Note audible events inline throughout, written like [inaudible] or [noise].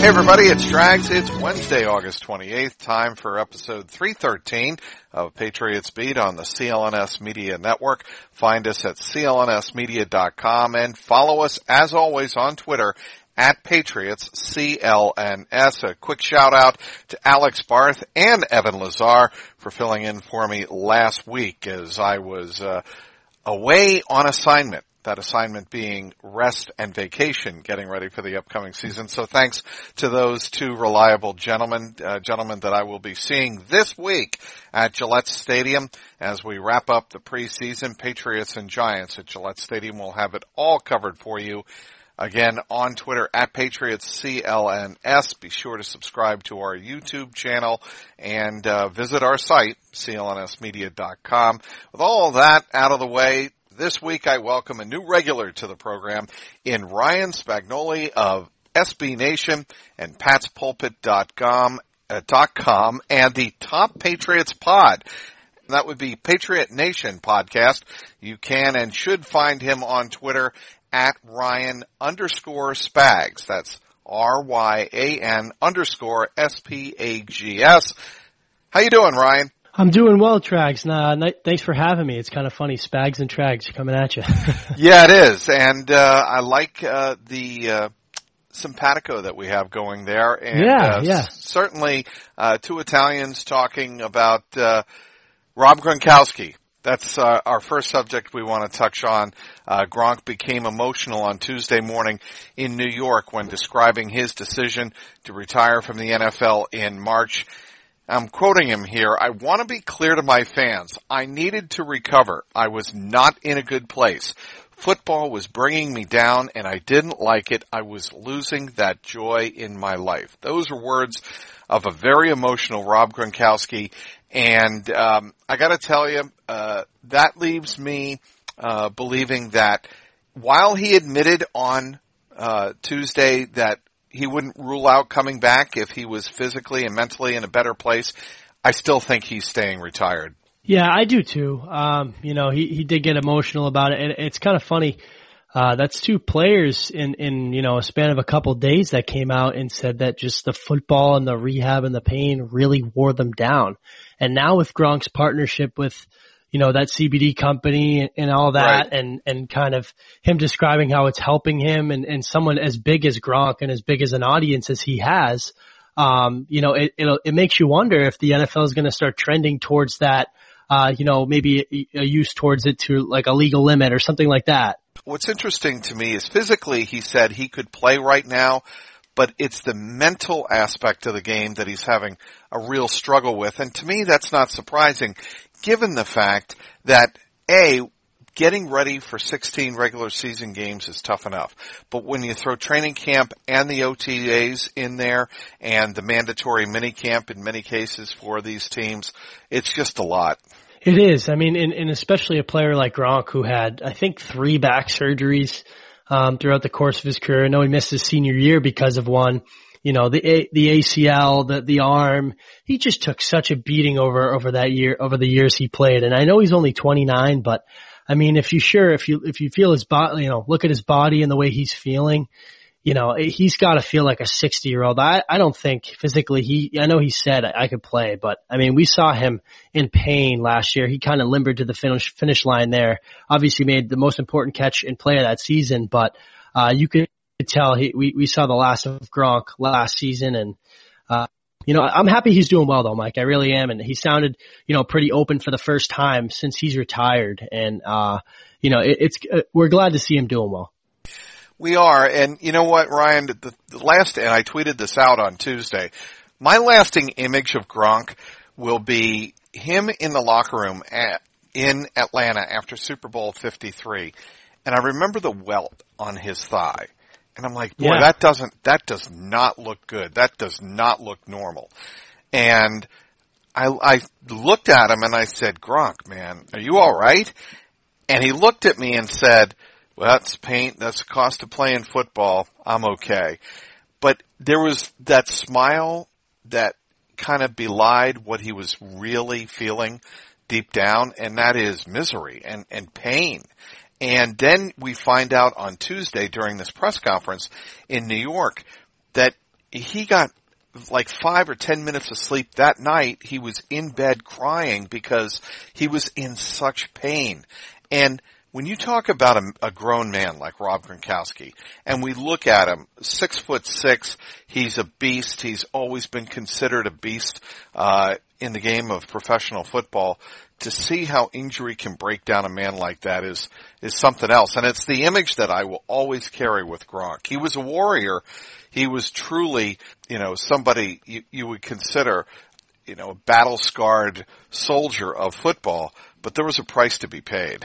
Hey everybody, it's Trags. It's Wednesday, August 28th. Time for episode 313 of Patriots Beat on the CLNS Media Network. Find us at clnsmedia.com and follow us as always on Twitter at Patriots CLNS. A quick shout out to Alex Barth and Evan Lazar for filling in for me last week as I was uh, away on assignment that assignment being rest and vacation, getting ready for the upcoming season. So thanks to those two reliable gentlemen, uh, gentlemen that I will be seeing this week at Gillette Stadium as we wrap up the preseason. Patriots and Giants at Gillette Stadium We'll have it all covered for you. Again, on Twitter at Patriots CLNS. Be sure to subscribe to our YouTube channel and uh, visit our site, clnsmedia.com. With all that out of the way, this week I welcome a new regular to the program in Ryan Spagnoli of SB Nation and patspulpit.com uh, dot com and the Top Patriots Pod. That would be Patriot Nation podcast. You can and should find him on Twitter at Ryan underscore Spags. That's R-Y-A-N underscore S-P-A-G-S. How you doing, Ryan? I'm doing well, Trags. Nah, thanks for having me. It's kind of funny, Spags and Trags coming at you. [laughs] yeah, it is, and uh, I like uh, the uh, simpatico that we have going there. And, yeah, uh, yeah. Certainly, uh, two Italians talking about uh, Rob Gronkowski. That's uh, our first subject we want to touch on. Uh, Gronk became emotional on Tuesday morning in New York when describing his decision to retire from the NFL in March. I'm quoting him here. I want to be clear to my fans. I needed to recover. I was not in a good place. Football was bringing me down and I didn't like it. I was losing that joy in my life. Those are words of a very emotional Rob Gronkowski. And, um, I gotta tell you, uh, that leaves me, uh, believing that while he admitted on, uh, Tuesday that he wouldn't rule out coming back if he was physically and mentally in a better place. I still think he's staying retired. Yeah, I do too. Um, you know, he, he did get emotional about it. And it's kind of funny. Uh, that's two players in, in, you know, a span of a couple of days that came out and said that just the football and the rehab and the pain really wore them down. And now with Gronk's partnership with, you know, that CBD company and all that right. and, and kind of him describing how it's helping him and, and someone as big as Gronk and as big as an audience as he has, um, you know, it, it it makes you wonder if the NFL is going to start trending towards that, uh, you know, maybe a, a use towards it to like a legal limit or something like that. What's interesting to me is physically he said he could play right now, but it's the mental aspect of the game that he's having a real struggle with. And to me, that's not surprising given the fact that A, getting ready for 16 regular season games is tough enough. But when you throw training camp and the OTAs in there and the mandatory mini camp in many cases for these teams, it's just a lot. It is. I mean, and, and especially a player like Gronk who had, I think, three back surgeries um, throughout the course of his career. I know he missed his senior year because of one you know, the, the ACL, the, the arm, he just took such a beating over, over that year, over the years he played. And I know he's only 29, but I mean, if you sure, if you, if you feel his body, you know, look at his body and the way he's feeling, you know, he's got to feel like a 60 year old. I, I don't think physically he, I know he said I, I could play, but I mean, we saw him in pain last year. He kind of limbered to the finish, finish line there. Obviously made the most important catch in play of that season, but, uh, you could tell he, we, we saw the last of Gronk last season and, uh, you know, I'm happy he's doing well though, Mike. I really am. And he sounded, you know, pretty open for the first time since he's retired. And, uh, you know, it, it's, uh, we're glad to see him doing well. We are. And you know what, Ryan, the, the last, and I tweeted this out on Tuesday, my lasting image of Gronk will be him in the locker room at, in Atlanta after Super Bowl 53. And I remember the welt on his thigh. And I'm like, boy, yeah. that doesn't, that does not look good. That does not look normal. And I, I looked at him and I said, Gronk, man, are you alright? And he looked at me and said, well, that's paint. That's the cost of playing football. I'm okay. But there was that smile that kind of belied what he was really feeling deep down, and that is misery and, and pain. And then we find out on Tuesday during this press conference in New York that he got like five or ten minutes of sleep that night. He was in bed crying because he was in such pain. And when you talk about a, a, grown man like Rob Gronkowski, and we look at him, six foot six, he's a beast. He's always been considered a beast uh, in the game of professional football. To see how injury can break down a man like that is is something else, and it's the image that I will always carry with Gronk. He was a warrior. He was truly, you know, somebody you, you would consider, you know, a battle scarred soldier of football. But there was a price to be paid.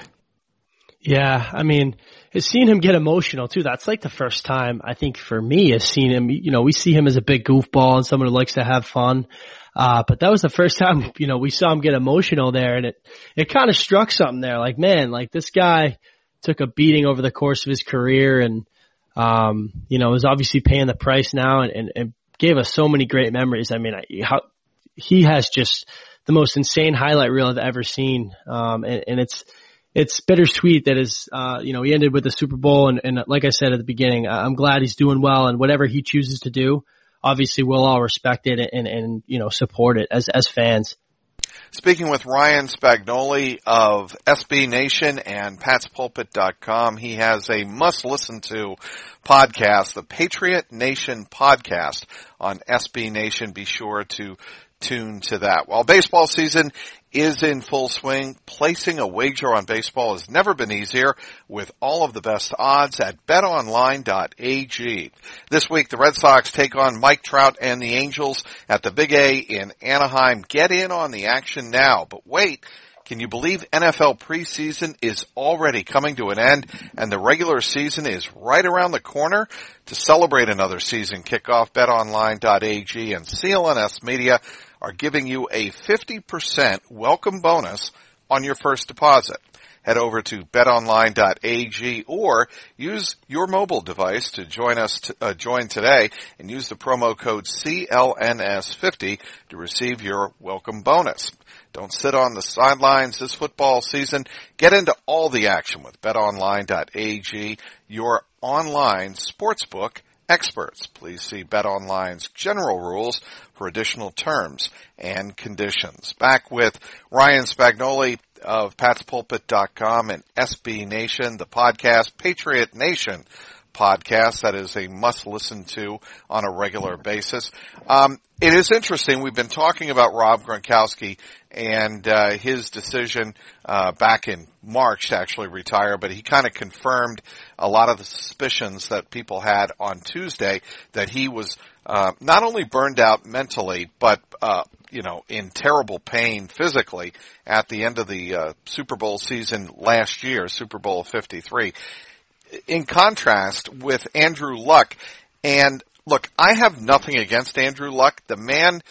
Yeah, I mean, it's seen him get emotional too. That's like the first time I think for me has seen him. You know, we see him as a big goofball and someone who likes to have fun. Uh, but that was the first [laughs] time, you know, we saw him get emotional there and it, it kind of struck something there. Like, man, like this guy took a beating over the course of his career and, um, you know, is obviously paying the price now and, and, and gave us so many great memories. I mean, I, how, he has just the most insane highlight reel I've ever seen. Um, and, and it's, it's bittersweet that is, uh, you know, he ended with the Super Bowl and, and like I said at the beginning, I'm glad he's doing well and whatever he chooses to do, obviously we'll all respect it and, and, you know, support it as, as fans. Speaking with Ryan Spagnoli of SB Nation and PatsPulpit.com, he has a must listen to podcast, the Patriot Nation podcast on SB Nation. Be sure to tune to that. While baseball season is in full swing, placing a wager on baseball has never been easier with all of the best odds at betonline.ag. This week the Red Sox take on Mike Trout and the Angels at the Big A in Anaheim. Get in on the action now, but wait, can you believe NFL preseason is already coming to an end and the regular season is right around the corner? To celebrate another season kickoff, betonline.ag and CLNS Media are giving you a 50% welcome bonus on your first deposit. Head over to betonline.ag or use your mobile device to join us, to, uh, join today and use the promo code CLNS50 to receive your welcome bonus. Don't sit on the sidelines this football season. Get into all the action with betonline.ag, your online sportsbook experts. Please see BetOnline's general rules for additional terms and conditions. Back with Ryan Spagnoli of PatsPulpit.com and SB Nation, the podcast Patriot Nation podcast that is a must listen to on a regular basis. Um, it is interesting. We've been talking about Rob Gronkowski and uh, his decision uh, back in March to actually retire, but he kind of confirmed a lot of the suspicions that people had on Tuesday that he was uh, not only burned out mentally, but uh, you know in terrible pain physically at the end of the uh, Super Bowl season last year, Super Bowl 53 in contrast with Andrew Luck. And look, I have nothing against Andrew Luck. The man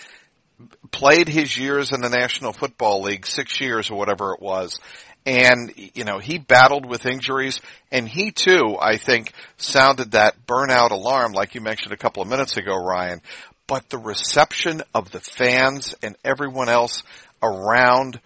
played his years in the National Football League, six years or whatever it was. And, you know, he battled with injuries and he too, I think, sounded that burnout alarm like you mentioned a couple of minutes ago, Ryan. But the reception of the fans and everyone else around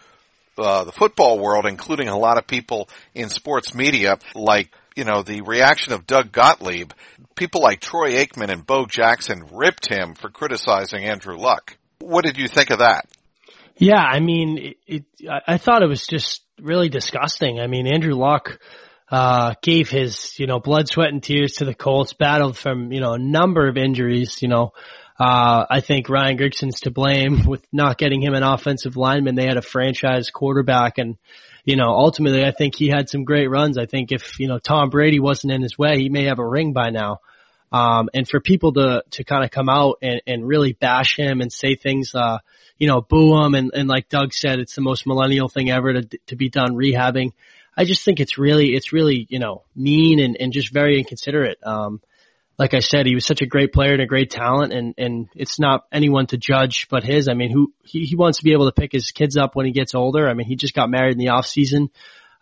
uh, the football world, including a lot of people in sports media, like you know, the reaction of Doug Gottlieb, people like Troy Aikman and Bo Jackson ripped him for criticizing Andrew Luck. What did you think of that? Yeah, I mean, it, it I thought it was just really disgusting. I mean, Andrew Luck, uh, gave his, you know, blood, sweat and tears to the Colts, battled from, you know, a number of injuries, you know, uh, I think Ryan Grigson's to blame with not getting him an offensive lineman. They had a franchise quarterback and, you know, ultimately I think he had some great runs. I think if, you know, Tom Brady wasn't in his way, he may have a ring by now. Um, and for people to, to kind of come out and, and really bash him and say things, uh, you know, boo him. And, and like Doug said, it's the most millennial thing ever to, to be done rehabbing. I just think it's really, it's really, you know, mean and, and just very inconsiderate. Um, like I said, he was such a great player and a great talent and, and it's not anyone to judge but his. I mean, who, he, he wants to be able to pick his kids up when he gets older. I mean, he just got married in the off season.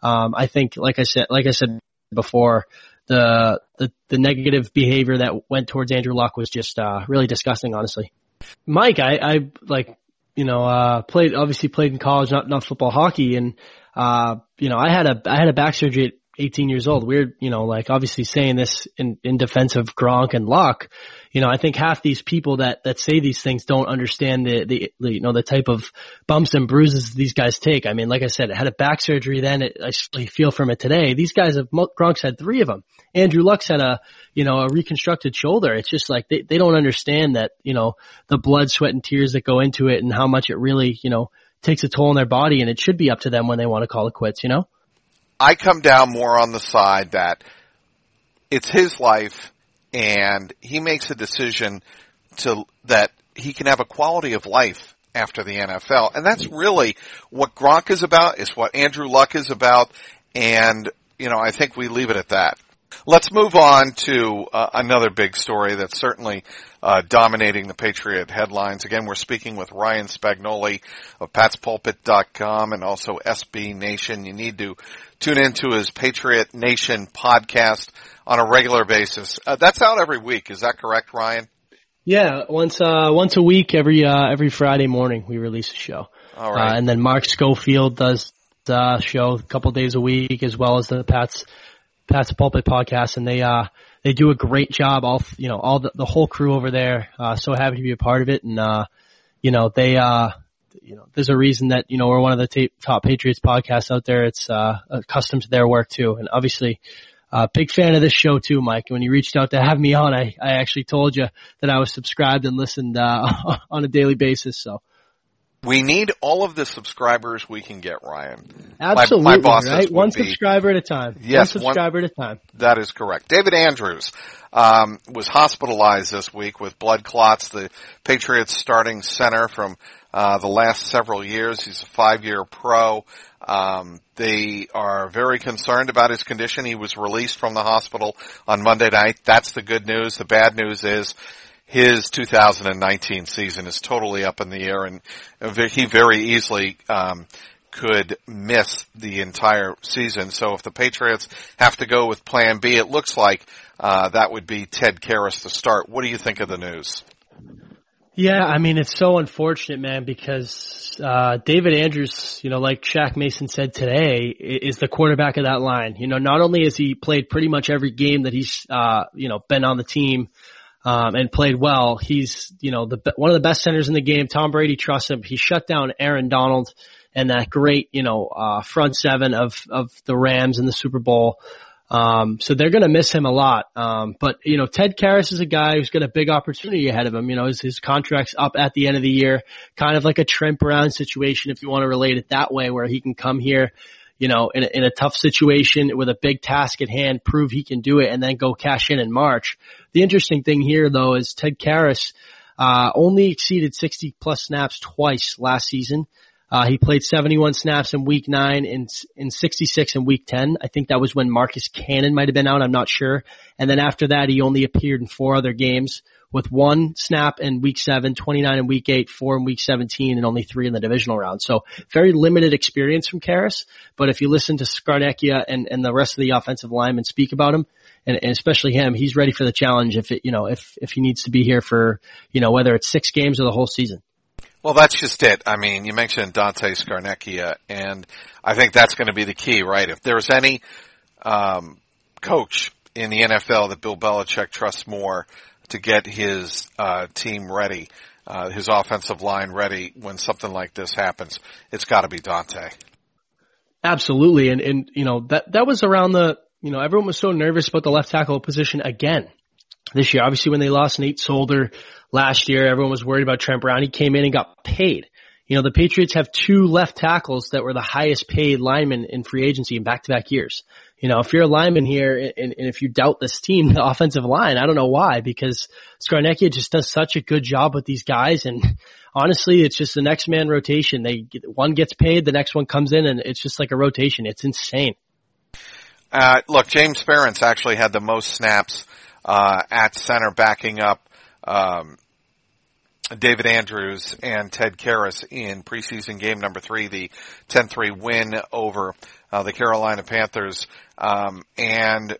Um, I think, like I said, like I said before, the, the, the negative behavior that went towards Andrew Luck was just, uh, really disgusting, honestly. Mike, I, I like, you know, uh, played, obviously played in college, not, not football, hockey. And, uh, you know, I had a, I had a back surgery 18 years old. We're, you know, like obviously saying this in, in defense of Gronk and Luck. You know, I think half these people that, that say these things don't understand the, the, the, you know, the type of bumps and bruises these guys take. I mean, like I said, it had a back surgery then. It, I feel from it today. These guys have, Gronk's had three of them. Andrew Luck's had a, you know, a reconstructed shoulder. It's just like they, they don't understand that, you know, the blood, sweat and tears that go into it and how much it really, you know, takes a toll on their body and it should be up to them when they want to call it quits, you know? I come down more on the side that it's his life and he makes a decision to, that he can have a quality of life after the NFL. And that's really what Gronk is about, is what Andrew Luck is about. And, you know, I think we leave it at that. Let's move on to uh, another big story that's certainly uh, dominating the Patriot headlines. Again, we're speaking with Ryan Spagnoli of PatsPulpit.com and also SB Nation. You need to tune into his Patriot Nation podcast on a regular basis. Uh, that's out every week. Is that correct, Ryan? Yeah, once uh, once a week, every uh, every Friday morning, we release a show. All right. Uh, and then Mark Schofield does the show a couple days a week, as well as the Pats Pats Pulpit podcast, and they uh they do a great job. All you know, all the the whole crew over there. Uh, so happy to be a part of it, and uh, you know they uh you know there's a reason that you know we're one of the top Patriots podcasts out there. It's uh accustomed to their work too, and obviously. Uh, big fan of this show too, Mike. When you reached out to have me on, I, I actually told you that I was subscribed and listened, uh, [laughs] on a daily basis. So, we need all of the subscribers we can get, Ryan. Absolutely, my, my right? One be, subscriber at a time. Yes, one subscriber one, at a time. That is correct. David Andrews um, was hospitalized this week with blood clots. The Patriots starting center from uh, the last several years. He's a five-year pro. Um, they are very concerned about his condition. He was released from the hospital on Monday night. That's the good news. The bad news is his 2019 season is totally up in the air, and he very easily um, could miss the entire season. So if the Patriots have to go with Plan B, it looks like uh, that would be Ted Karras to start. What do you think of the news? Yeah, I mean it's so unfortunate, man, because uh, David Andrews, you know, like Shaq Mason said today, is the quarterback of that line. You know, not only has he played pretty much every game that he's, uh, you know, been on the team um, and played well. He's, you know, the, one of the best centers in the game. Tom Brady trusts him. He shut down Aaron Donald and that great, you know, uh, front seven of, of the Rams in the Super Bowl. Um, so they're going to miss him a lot. Um, but you know, Ted Karras is a guy who's got a big opportunity ahead of him. You know, his, his contract's up at the end of the year, kind of like a Trent Brown situation, if you want to relate it that way, where he can come here, you know, in a, in a tough situation with a big task at hand, prove he can do it and then go cash in in March. The interesting thing here though is Ted Karras, uh, only exceeded 60 plus snaps twice last season. Uh, he played 71 snaps in week nine and in 66 in week 10. I think that was when Marcus Cannon might have been out. I'm not sure. And then after that, he only appeared in four other games with one snap in week seven, 29 in week eight, four in week 17, and only three in the divisional round. So very limited experience from Karras. But if you listen to Scarnecchia and, and the rest of the offensive linemen speak about him, and, and especially him, he's ready for the challenge if it, you know, if, if he needs to be here for, you know, whether it's six games or the whole season. Well, that's just it. I mean, you mentioned Dante Scarnecchia, and I think that's going to be the key, right? If there's any um, coach in the NFL that Bill Belichick trusts more to get his uh, team ready, uh, his offensive line ready when something like this happens. It's got to be Dante. Absolutely, and and you know that that was around the you know everyone was so nervous about the left tackle position again this year. Obviously, when they lost Nate Solder last year, everyone was worried about Trent Brown. He came in and got paid. You know, the Patriots have two left tackles that were the highest paid linemen in free agency in back to back years you know, if you're a lineman here and, and, if you doubt this team, [laughs] the offensive line, I don't know why, because Scarnecchia just does such a good job with these guys. And honestly, it's just the next man rotation. They, one gets paid, the next one comes in and it's just like a rotation. It's insane. Uh, look, James Ferentz actually had the most snaps, uh, at center backing up, um, David Andrews and Ted Karras in preseason game number three, the 10-3 win over uh, the Carolina Panthers. Um, and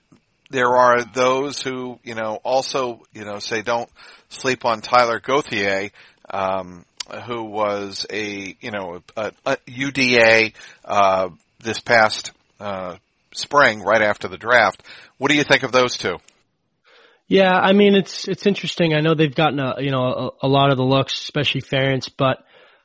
there are those who, you know, also, you know, say don't sleep on Tyler Gauthier, um, who was a, you know, a, a UDA, uh, this past, uh, spring, right after the draft. What do you think of those two? Yeah, I mean it's it's interesting. I know they've gotten a you know a, a lot of the looks, especially Ferentz, but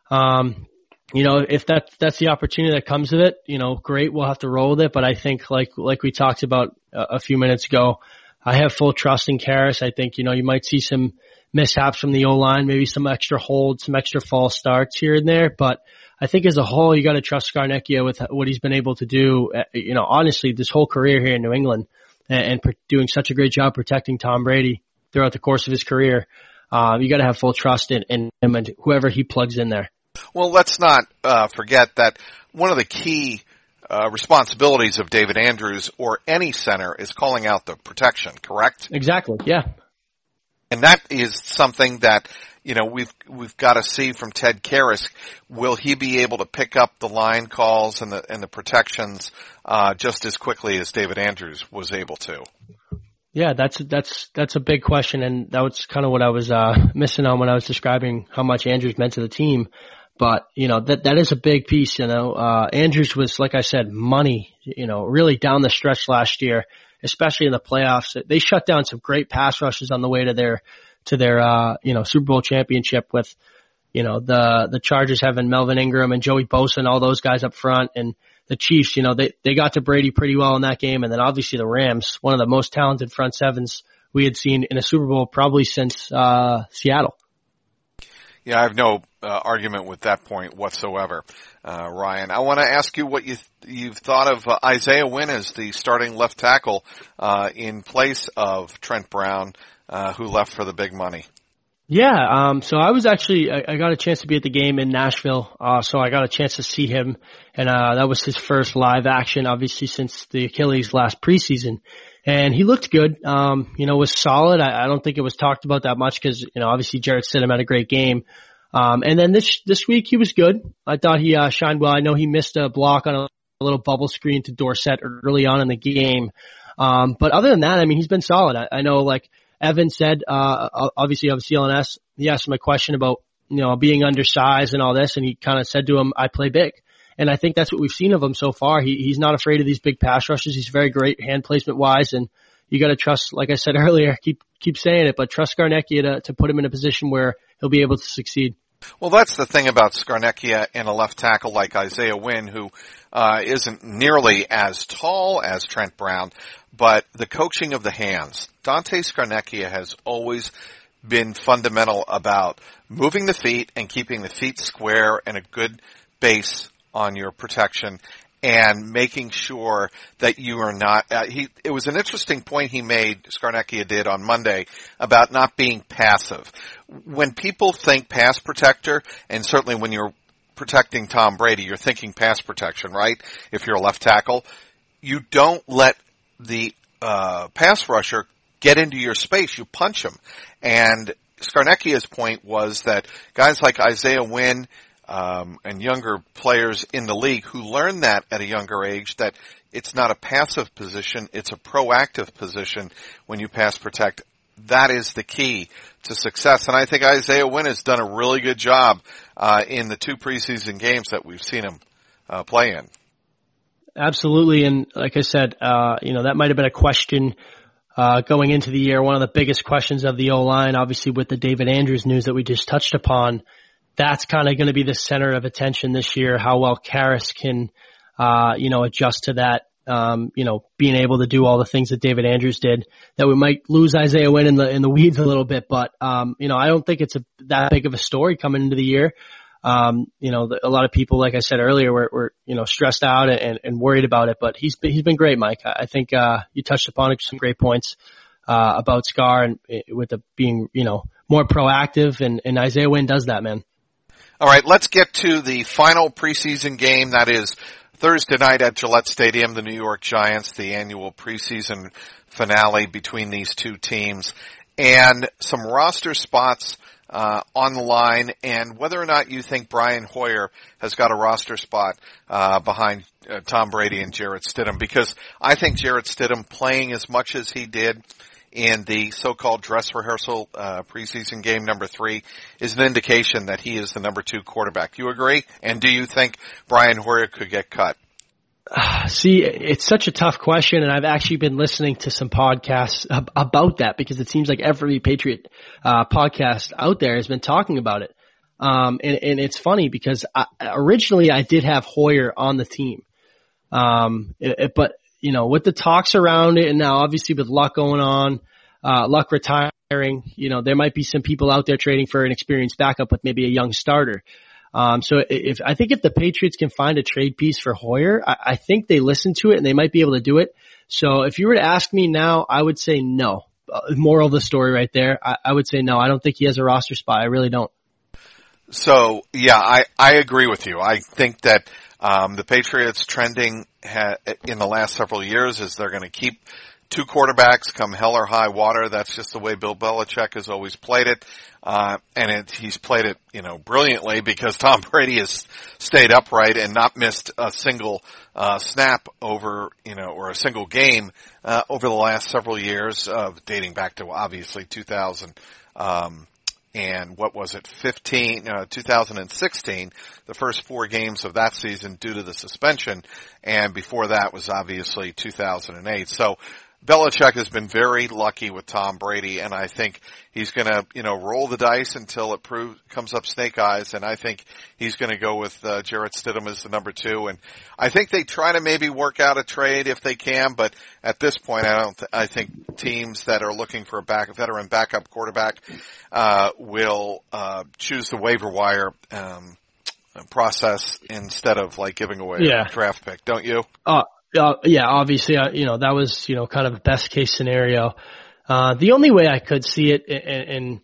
um, you know if that that's the opportunity that comes with it, you know, great. We'll have to roll with it. But I think like like we talked about a, a few minutes ago, I have full trust in Karras. I think you know you might see some mishaps from the O line, maybe some extra holds, some extra false starts here and there, but. I think as a whole, you got to trust Scarnecchia with what he's been able to do. You know, honestly, this whole career here in New England, and, and doing such a great job protecting Tom Brady throughout the course of his career. Uh, you got to have full trust in, in him and whoever he plugs in there. Well, let's not uh, forget that one of the key uh, responsibilities of David Andrews or any center is calling out the protection. Correct? Exactly. Yeah. And that is something that you know we've we've got to see from Ted Karras. Will he be able to pick up the line calls and the and the protections uh, just as quickly as David Andrews was able to? Yeah, that's that's that's a big question, and that was kind of what I was uh, missing on when I was describing how much Andrews meant to the team. But you know that that is a big piece. You know, uh, Andrews was like I said, money. You know, really down the stretch last year, especially in the playoffs. They shut down some great pass rushes on the way to their to their uh, you know Super Bowl championship with you know the the Chargers having Melvin Ingram and Joey Bosa and all those guys up front and the Chiefs, you know, they, they got to Brady pretty well in that game. And then obviously the Rams, one of the most talented front sevens we had seen in a Super Bowl probably since, uh, Seattle. Yeah, I have no uh, argument with that point whatsoever, uh, Ryan. I want to ask you what you th- you've thought of uh, Isaiah Wynn as the starting left tackle uh, in place of Trent Brown, uh, who left for the big money. Yeah, um, so I was actually I, I got a chance to be at the game in Nashville, uh, so I got a chance to see him, and uh, that was his first live action, obviously since the Achilles last preseason, and he looked good. Um, you know, was solid. I, I don't think it was talked about that much because you know obviously Jarrett Stidham had a great game, um, and then this this week he was good. I thought he uh, shined well. I know he missed a block on a, a little bubble screen to Dorsett early on in the game, um, but other than that, I mean, he's been solid. I, I know like Evan said, uh, obviously of CLNS, he asked him a question about, you know, being undersized and all this, and he kind of said to him, I play big. And I think that's what we've seen of him so far. He, he's not afraid of these big pass rushes. He's very great hand placement wise, and you got to trust, like I said [laughs] earlier, keep keep saying it, but trust Scarnecchia to, to put him in a position where he'll be able to succeed. Well, that's the thing about Scarnecchia and a left tackle like Isaiah Wynn, who uh, isn't nearly as tall as Trent Brown, but the coaching of the hands. Dante Scarnecchia has always been fundamental about moving the feet and keeping the feet square and a good base on your protection and making sure that you are not, uh, he, it was an interesting point he made, Scarnecchia did on Monday, about not being passive. When people think pass protector, and certainly when you're protecting Tom Brady, you're thinking pass protection, right? If you're a left tackle, you don't let the uh, pass rusher get into your space. You punch him. And Scarnecchia's point was that guys like Isaiah Wynn um, and younger players in the league who learn that at a younger age that it's not a passive position, it's a proactive position when you pass protect. That is the key to success. And I think Isaiah Wynn has done a really good job uh, in the two preseason games that we've seen him uh, play in. Absolutely, and like I said, uh, you know that might have been a question uh, going into the year. One of the biggest questions of the O line, obviously, with the David Andrews news that we just touched upon. That's kind of going to be the center of attention this year. How well Karras can, uh, you know, adjust to that. Um, you know, being able to do all the things that David Andrews did. That we might lose Isaiah Wynn in the in the weeds a little bit, but um, you know, I don't think it's a that big of a story coming into the year um, you know, a lot of people, like I said earlier, were, were you know, stressed out and, and worried about it, but he's been, he's been great, Mike. I think, uh, you touched upon some great points, uh, about Scar and uh, with the being, you know, more proactive and, and Isaiah Wynn does that, man. All right, let's get to the final preseason game. That is Thursday night at Gillette Stadium, the New York Giants, the annual preseason finale between these two teams and some roster spots uh, on the line and whether or not you think Brian Hoyer has got a roster spot uh, behind uh, Tom Brady and Jarrett Stidham because I think Jarrett Stidham playing as much as he did in the so-called dress rehearsal uh, preseason game number three is an indication that he is the number two quarterback. You agree? And do you think Brian Hoyer could get cut? [sighs] See, it's such a tough question, and I've actually been listening to some podcasts about that because it seems like every Patriot uh, podcast out there has been talking about it. Um, and, and it's funny because I, originally I did have Hoyer on the team, um, it, it, but you know with the talks around it, and now obviously with Luck going on, uh, Luck retiring, you know there might be some people out there trading for an experienced backup with maybe a young starter. Um, so if I think if the Patriots can find a trade piece for Hoyer, I, I think they listen to it and they might be able to do it. So if you were to ask me now, I would say no. Uh, moral of the story right there. I, I would say no. I don't think he has a roster spot. I really don't. So yeah, I, I agree with you. I think that um, the Patriots trending ha- in the last several years is they're going to keep two quarterbacks come hell or high water. That's just the way Bill Belichick has always played it. Uh, and it, he's played it, you know, brilliantly because Tom [laughs] Brady has stayed upright and not missed a single, uh, snap over, you know, or a single game, uh, over the last several years, of dating back to obviously 2000, um, and what was it, 15, uh, 2016, the first four games of that season due to the suspension, and before that was obviously 2008. So, Belichick has been very lucky with Tom Brady, and I think he's going to, you know, roll the dice until it proves comes up snake eyes. And I think he's going to go with uh, Jarrett Stidham as the number two. And I think they try to maybe work out a trade if they can, but at this point, I don't. Th- I think teams that are looking for a back a veteran backup quarterback uh, will uh, choose the waiver wire. Um, process instead of like giving away yeah. a draft pick, don't you? Uh, uh, yeah, obviously, uh, you know, that was, you know, kind of a best case scenario. Uh, the only way I could see it, and, and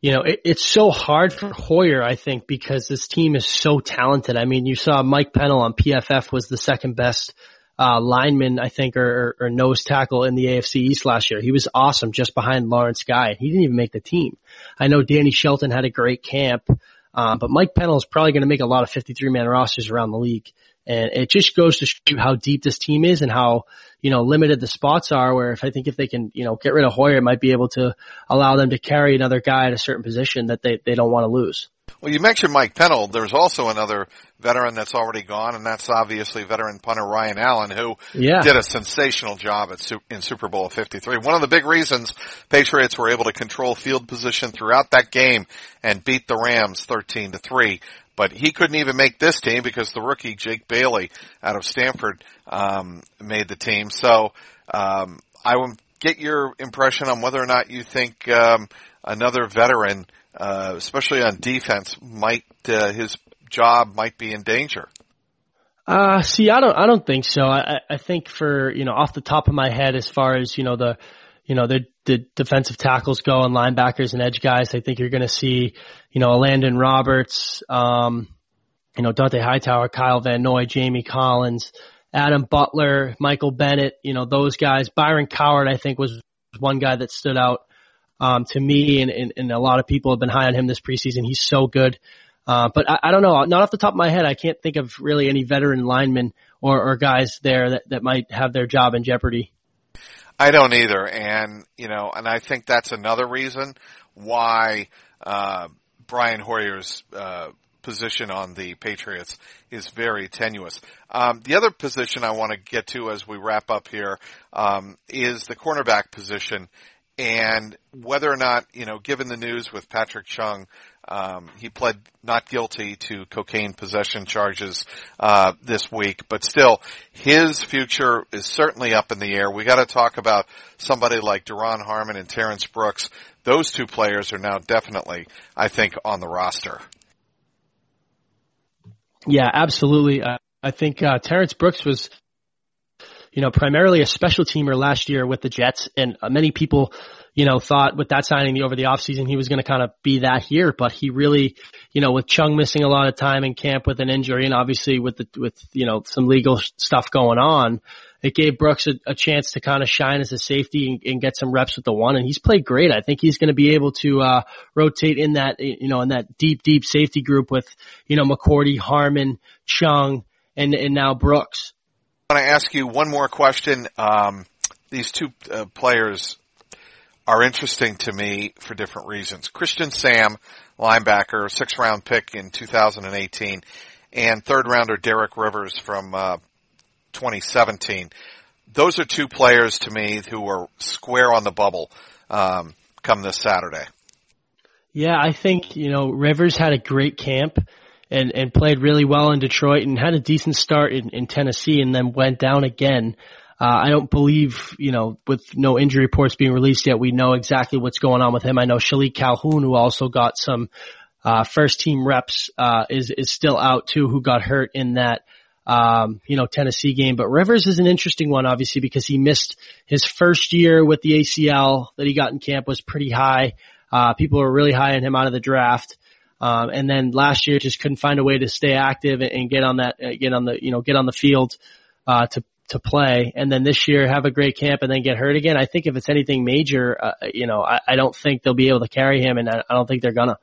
you know, it, it's so hard for Hoyer, I think, because this team is so talented. I mean, you saw Mike Pennel on PFF was the second best uh, lineman, I think, or, or, nose tackle in the AFC East last year. He was awesome just behind Lawrence Guy. He didn't even make the team. I know Danny Shelton had a great camp, um, but Mike Pennel is probably going to make a lot of 53 man rosters around the league. And it just goes to show how deep this team is and how, you know, limited the spots are where if I think if they can, you know, get rid of Hoyer, it might be able to allow them to carry another guy at a certain position that they, they don't want to lose. Well, you mentioned Mike Pennel. There's also another veteran that's already gone, and that's obviously veteran punter Ryan Allen, who yeah. did a sensational job at in Super Bowl 53. One of the big reasons Patriots were able to control field position throughout that game and beat the Rams 13 to 3 but he couldn't even make this team because the rookie Jake Bailey out of Stanford um, made the team. So um, I will get your impression on whether or not you think um, another veteran, uh, especially on defense, might uh, his job might be in danger. Uh, see, I don't, I don't think so. I, I think for, you know, off the top of my head, as far as, you know, the, you know, the, the defensive tackles go and linebackers and edge guys, I think you're going to see, you know, Landon Roberts, um, you know, Dante Hightower, Kyle Van Noy, Jamie Collins, Adam Butler, Michael Bennett, you know, those guys. Byron Cowart, I think, was one guy that stood out, um, to me and, and, and a lot of people have been high on him this preseason. He's so good. Uh, but I, I don't know, not off the top of my head, I can't think of really any veteran linemen or, or guys there that, that might have their job in jeopardy. I don't either, and you know, and I think that's another reason why uh, Brian Hoyer's uh, position on the Patriots is very tenuous. Um, the other position I want to get to as we wrap up here um, is the cornerback position, and whether or not you know, given the news with Patrick Chung um, he pled not guilty to cocaine possession charges uh, this week, but still, his future is certainly up in the air. We got to talk about somebody like Duron Harmon and Terrence Brooks. Those two players are now definitely, I think, on the roster. Yeah, absolutely. Uh, I think uh, Terrence Brooks was, you know, primarily a special teamer last year with the Jets, and uh, many people you know, thought with that signing the over the offseason he was going to kind of be that here, but he really, you know, with Chung missing a lot of time in camp with an injury and obviously with the, with, you know, some legal stuff going on, it gave Brooks a, a chance to kind of shine as a safety and, and, get some reps with the one and he's played great. I think he's going to be able to, uh, rotate in that, you know, in that deep, deep safety group with, you know, McCourty, Harmon, Chung, and, and now Brooks. I want to ask you one more question. Um, these two uh, players are interesting to me for different reasons. Christian Sam, linebacker, six round pick in 2018, and third rounder Derek Rivers from uh, 2017. Those are two players to me who are square on the bubble um, come this Saturday. Yeah, I think you know Rivers had a great camp and and played really well in Detroit and had a decent start in, in Tennessee and then went down again. Uh, I don't believe, you know, with no injury reports being released yet, we know exactly what's going on with him. I know Shilique Calhoun, who also got some uh, first team reps, uh, is is still out too, who got hurt in that um, you know, Tennessee game. But Rivers is an interesting one, obviously, because he missed his first year with the ACL that he got in camp was pretty high. Uh, people were really high on him out of the draft. Um, and then last year just couldn't find a way to stay active and, and get on that, uh, get on the, you know, get on the field, uh, to, to play. And then this year have a great camp and then get hurt again. I think if it's anything major, uh, you know, I, I don't think they'll be able to carry him and I, I don't think they're gonna.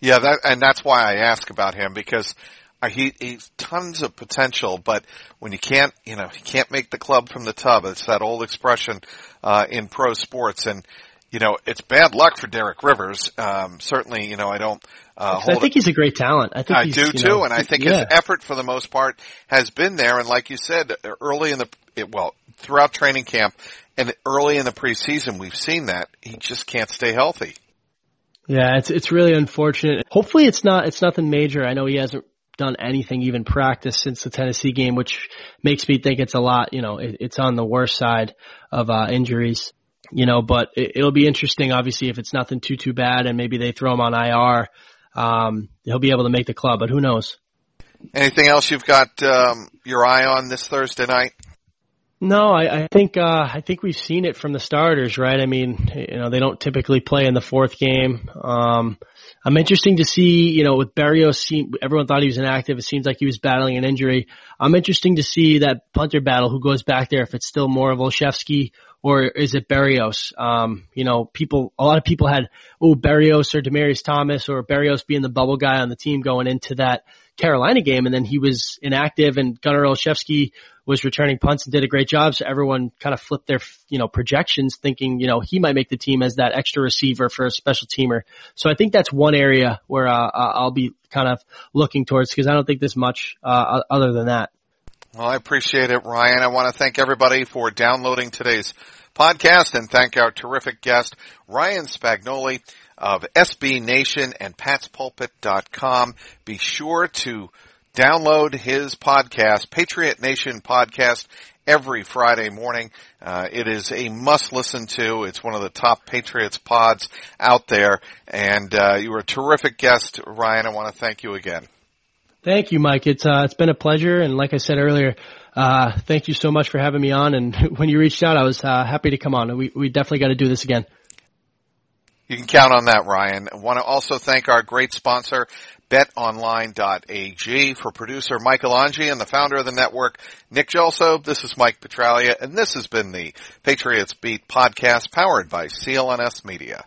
Yeah, that, and that's why I ask about him because uh, he, he's tons of potential, but when you can't, you know, you can't make the club from the tub. It's that old expression, uh, in pro sports. And, you know, it's bad luck for Derek Rivers. Um, certainly, you know, I don't, uh, I think he's a great talent. I think I do too, know, and I think yeah. his effort for the most part has been there. And like you said, early in the, it, well, throughout training camp and early in the preseason, we've seen that he just can't stay healthy. Yeah, it's it's really unfortunate. Hopefully, it's not it's nothing major. I know he hasn't done anything, even practice since the Tennessee game, which makes me think it's a lot, you know, it, it's on the worst side of, uh, injuries, you know, but it, will be interesting, obviously, if it's nothing too, too bad and maybe they throw him on IR, um, he'll be able to make the club, but who knows? Anything else you've got, um, your eye on this Thursday night? No, I, I think uh, I think we've seen it from the starters, right? I mean, you know, they don't typically play in the fourth game. Um, I'm interesting to see, you know, with Berrios, everyone thought he was inactive. It seems like he was battling an injury. I'm interesting to see that punter battle, who goes back there, if it's still more of Olszewski or is it Berrios? Um, you know, people, a lot of people had, oh, Berrios or Demaryius Thomas or Berrios being the bubble guy on the team going into that Carolina game. And then he was inactive and Gunnar Olszewski was returning punts and did a great job. So everyone kind of flipped their, you know, projections thinking, you know, he might make the team as that extra receiver for a special teamer. So I think that's one area where, uh, I'll be kind of looking towards because I don't think there's much, uh, other than that. Well, I appreciate it, Ryan. I want to thank everybody for downloading today's podcast and thank our terrific guest, Ryan Spagnoli of SB Nation and patspulpit.com. Be sure to download his podcast, Patriot Nation podcast, every Friday morning. Uh, it is a must listen to. It's one of the top Patriots pods out there. And uh, you were a terrific guest, Ryan. I want to thank you again. Thank you, Mike. It's uh, it's been a pleasure, and like I said earlier, uh, thank you so much for having me on. And [laughs] when you reached out, I was uh, happy to come on. We we definitely got to do this again. You can count on that, Ryan. I want to also thank our great sponsor, betonline.ag. For producer Michael Angi and the founder of the network, Nick Gelso, this is Mike Petraglia, and this has been the Patriots Beat podcast powered by CLNS Media.